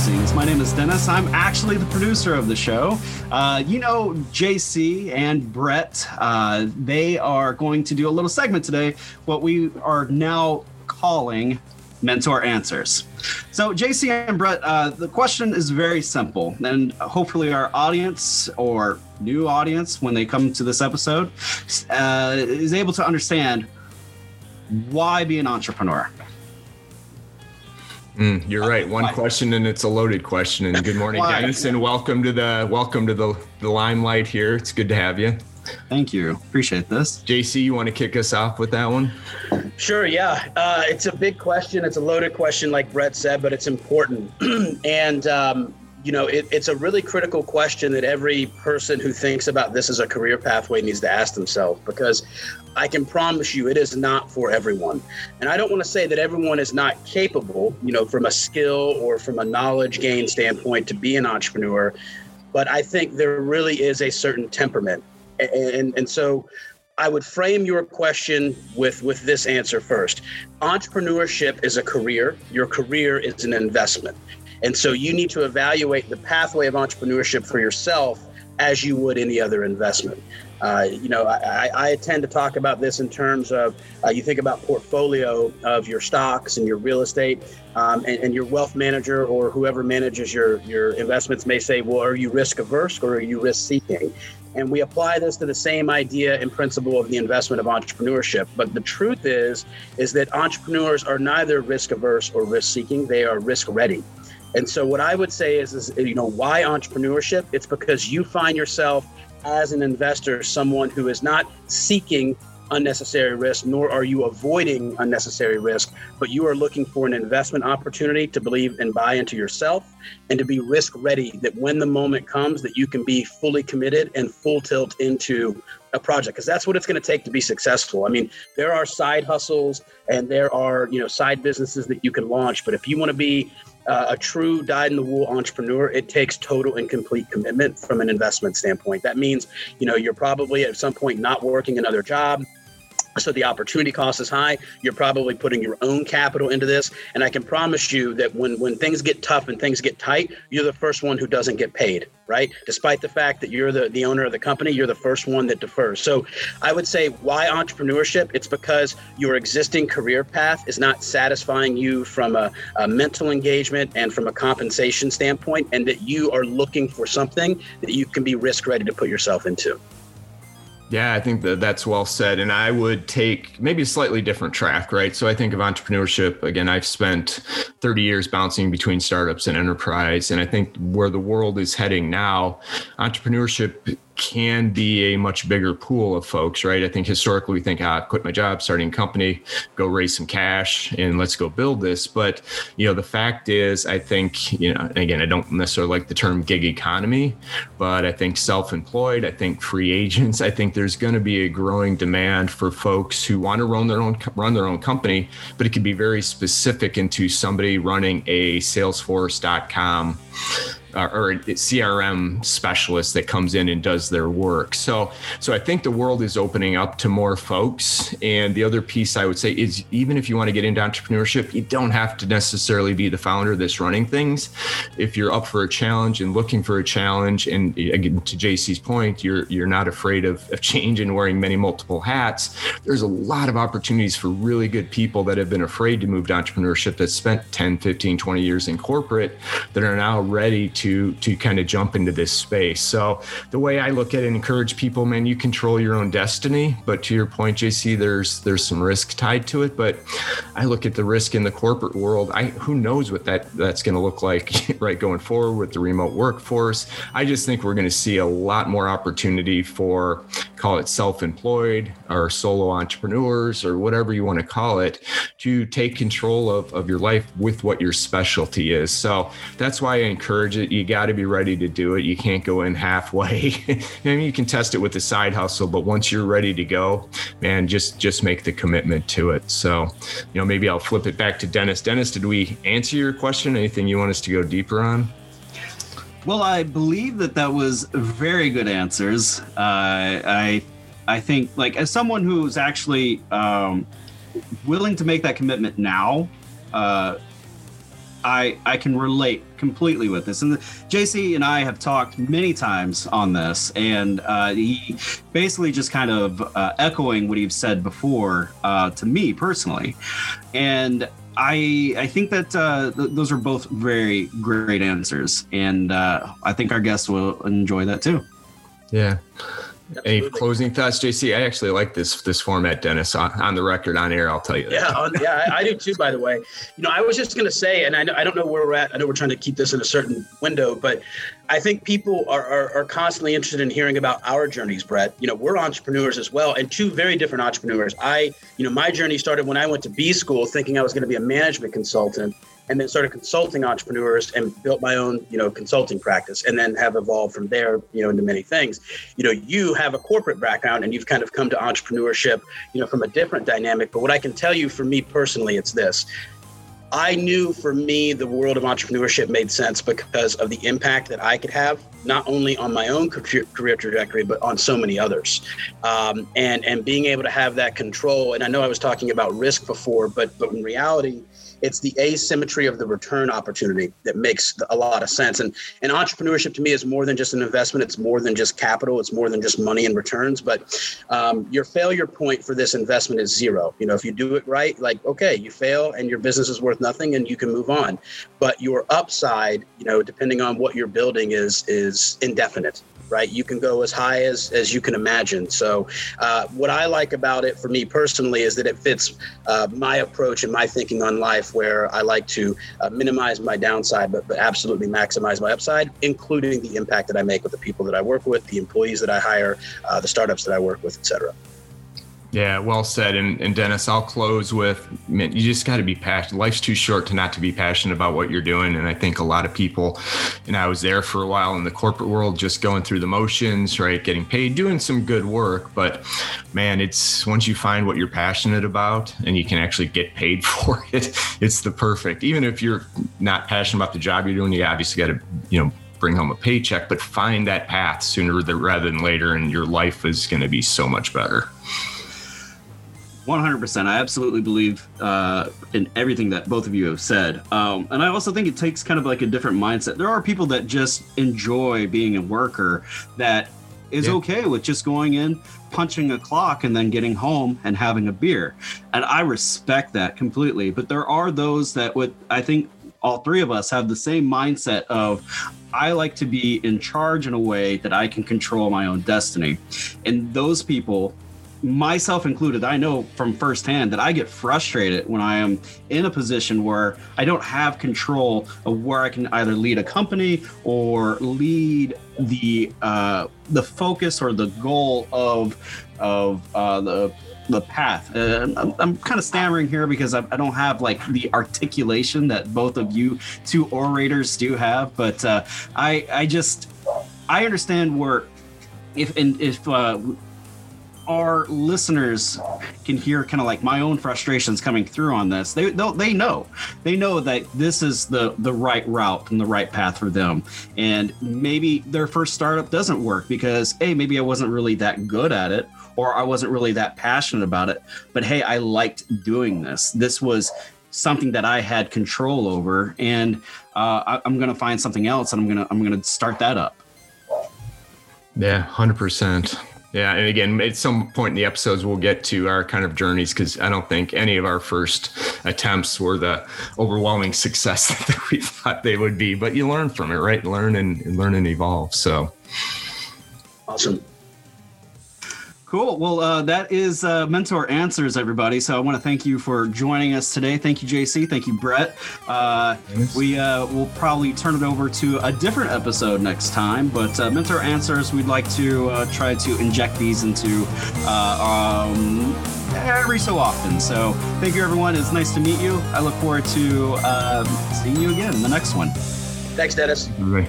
My name is Dennis. I'm actually the producer of the show. Uh, you know, JC and Brett, uh, they are going to do a little segment today, what we are now calling Mentor Answers. So, JC and Brett, uh, the question is very simple, and hopefully, our audience or new audience, when they come to this episode, uh, is able to understand why be an entrepreneur. Mm, you're right. One question and it's a loaded question. And good morning, Dennis, and welcome to the welcome to the the limelight here. It's good to have you. Thank you. Appreciate this. JC, you want to kick us off with that one? Sure. Yeah. Uh, it's a big question. It's a loaded question, like Brett said, but it's important. and um, you know, it, it's a really critical question that every person who thinks about this as a career pathway needs to ask themselves because I can promise you it is not for everyone. And I don't want to say that everyone is not capable, you know, from a skill or from a knowledge gain standpoint to be an entrepreneur, but I think there really is a certain temperament. And, and, and so I would frame your question with with this answer first. Entrepreneurship is a career. Your career is an investment. And so you need to evaluate the pathway of entrepreneurship for yourself as you would any other investment. Uh, you know, I, I, tend to talk about this in terms of uh, you think about portfolio of your stocks and your real estate, um, and, and, your wealth manager or whoever manages your your investments may say, well, are you risk averse or are you risk seeking? And we apply this to the same idea and principle of the investment of entrepreneurship. But the truth is, is that entrepreneurs are neither risk averse or risk seeking; they are risk ready. And so, what I would say is, is you know, why entrepreneurship? It's because you find yourself as an investor someone who is not seeking unnecessary risk, nor are you avoiding unnecessary risk, but you are looking for an investment opportunity to believe and buy into yourself and to be risk ready that when the moment comes that you can be fully committed and full tilt into a project because that's what it's going to take to be successful. I mean, there are side hustles and there are, you know, side businesses that you can launch, but if you want to be uh, a true dyed in the wool entrepreneur, it takes total and complete commitment from an investment standpoint. That means, you know, you're probably at some point not working another job so the opportunity cost is high. You're probably putting your own capital into this. And i can promise you that when when things get tough and things get tight you're the first one who doesn't get paid right? Despite the fact that you're the, the owner of the company you're the first one that defers. So i would say why entrepreneurship? It's because your existing career path is not satisfying you from a, a mental engagement and from a compensation standpoint and that you are looking for something that you can be risk ready to put yourself into yeah, I think that that's well said. And I would take maybe a slightly different track, right? So I think of entrepreneurship. Again, I've spent 30 years bouncing between startups and enterprise. And I think where the world is heading now, entrepreneurship can be a much bigger pool of folks, right? I think historically we think, ah, quit my job, starting a company, go raise some cash, and let's go build this. But you know, the fact is, I think you know, again, I don't necessarily like the term gig economy, but I think self-employed, I think free agents, I think there's going to be a growing demand for folks who want to run their own run their own company, but it could be very specific into somebody running a Salesforce.com Uh, or a CRM specialist that comes in and does their work. So, so I think the world is opening up to more folks. And the other piece I would say is even if you want to get into entrepreneurship, you don't have to necessarily be the founder that's running things. If you're up for a challenge and looking for a challenge, and again to JC's point, you're you're not afraid of, of change and wearing many multiple hats. There's a lot of opportunities for really good people that have been afraid to move to entrepreneurship that spent 10, 15, 20 years in corporate that are now ready to to kind of jump into this space. So the way I look at it, encourage people, man, you control your own destiny. But to your point, JC, there's there's some risk tied to it. But I look at the risk in the corporate world. I who knows what that that's going to look like right going forward with the remote workforce. I just think we're going to see a lot more opportunity for call it self-employed or solo entrepreneurs or whatever you want to call it to take control of, of your life with what your specialty is. So that's why I encourage it you got to be ready to do it. You can't go in halfway. I mean, you can test it with a side hustle, but once you're ready to go, man, just just make the commitment to it. So, you know, maybe I'll flip it back to Dennis. Dennis, did we answer your question? Anything you want us to go deeper on? Well, I believe that that was very good answers. Uh, I I think like as someone who's actually um, willing to make that commitment now. Uh, I I can relate completely with this. And the, JC and I have talked many times on this, and uh, he basically just kind of uh, echoing what you've said before uh, to me personally, and. I I think that uh, th- those are both very great answers, and uh, I think our guests will enjoy that too. Yeah, Absolutely. Any closing thoughts, JC? I actually like this this format, Dennis. On, on the record, on air, I'll tell you. That. Yeah, on, yeah, I, I, do too. By the way, you know, I was just going to say, and I, I don't know where we're at. I know we're trying to keep this in a certain window, but I think people are, are, are constantly interested in hearing about our journeys, Brett. You know, we're entrepreneurs as well, and two very different entrepreneurs. I, you know, my journey started when I went to B school, thinking I was going to be a management consultant and then started consulting entrepreneurs and built my own, you know, consulting practice and then have evolved from there, you know, into many things. You know, you have a corporate background and you've kind of come to entrepreneurship, you know, from a different dynamic. But what I can tell you for me personally, it's this. I knew for me the world of entrepreneurship made sense because of the impact that I could have, not only on my own career trajectory, but on so many others. Um, and and being able to have that control. And I know I was talking about risk before, but but in reality, it's the asymmetry of the return opportunity that makes a lot of sense. And and entrepreneurship to me is more than just an investment. It's more than just capital. It's more than just money and returns. But um, your failure point for this investment is zero. You know, if you do it right, like okay, you fail and your business is worth nothing, and you can move on. But your upside, you know, depending on what you're building, is is indefinite right? You can go as high as, as you can imagine. So, uh, what I like about it for me personally is that it fits uh, my approach and my thinking on life, where I like to uh, minimize my downside, but, but absolutely maximize my upside, including the impact that I make with the people that I work with, the employees that I hire, uh, the startups that I work with, et cetera. Yeah, well said. And, and Dennis, I'll close with man, you just got to be passionate. Life's too short to not to be passionate about what you're doing. And I think a lot of people, and I was there for a while in the corporate world, just going through the motions, right? Getting paid, doing some good work. But man, it's once you find what you're passionate about and you can actually get paid for it, it's the perfect. Even if you're not passionate about the job you're doing, you obviously got to, you know, bring home a paycheck, but find that path sooner rather than later, and your life is going to be so much better. 100%. I absolutely believe uh, in everything that both of you have said. Um, and I also think it takes kind of like a different mindset. There are people that just enjoy being a worker that is yeah. okay with just going in, punching a clock, and then getting home and having a beer. And I respect that completely. But there are those that would, I think, all three of us have the same mindset of I like to be in charge in a way that I can control my own destiny. And those people myself included, I know from firsthand that I get frustrated when I am in a position where I don't have control of where I can either lead a company or lead the uh, the focus or the goal of of uh, the the path. Uh, I'm, I'm, kind of stammering here because I, I, don't have like the articulation that both of you two orators do have, but uh, I I just I understand where if and if uh, our listeners can hear kind of like my own frustrations coming through on this, they they know they know that this is the the right route and the right path for them. And maybe their first startup doesn't work because hey, maybe I wasn't really that good at it or I wasn't really that passionate about it. But hey, I liked doing this. This was something that I had control over, and uh, I, I'm going to find something else, and I'm gonna I'm gonna start that up. Yeah, hundred percent. Yeah, and again, at some point in the episodes, we'll get to our kind of journeys because I don't think any of our first attempts were the overwhelming success that we thought they would be. But you learn from it, right? Learn and, and learn and evolve. So awesome. Cool. Well, uh, that is uh, Mentor Answers, everybody. So I want to thank you for joining us today. Thank you, JC. Thank you, Brett. Uh, we uh, will probably turn it over to a different episode next time. But uh, Mentor Answers, we'd like to uh, try to inject these into um, every so often. So thank you, everyone. It's nice to meet you. I look forward to seeing you again in the next one. Thanks, Dennis. Right.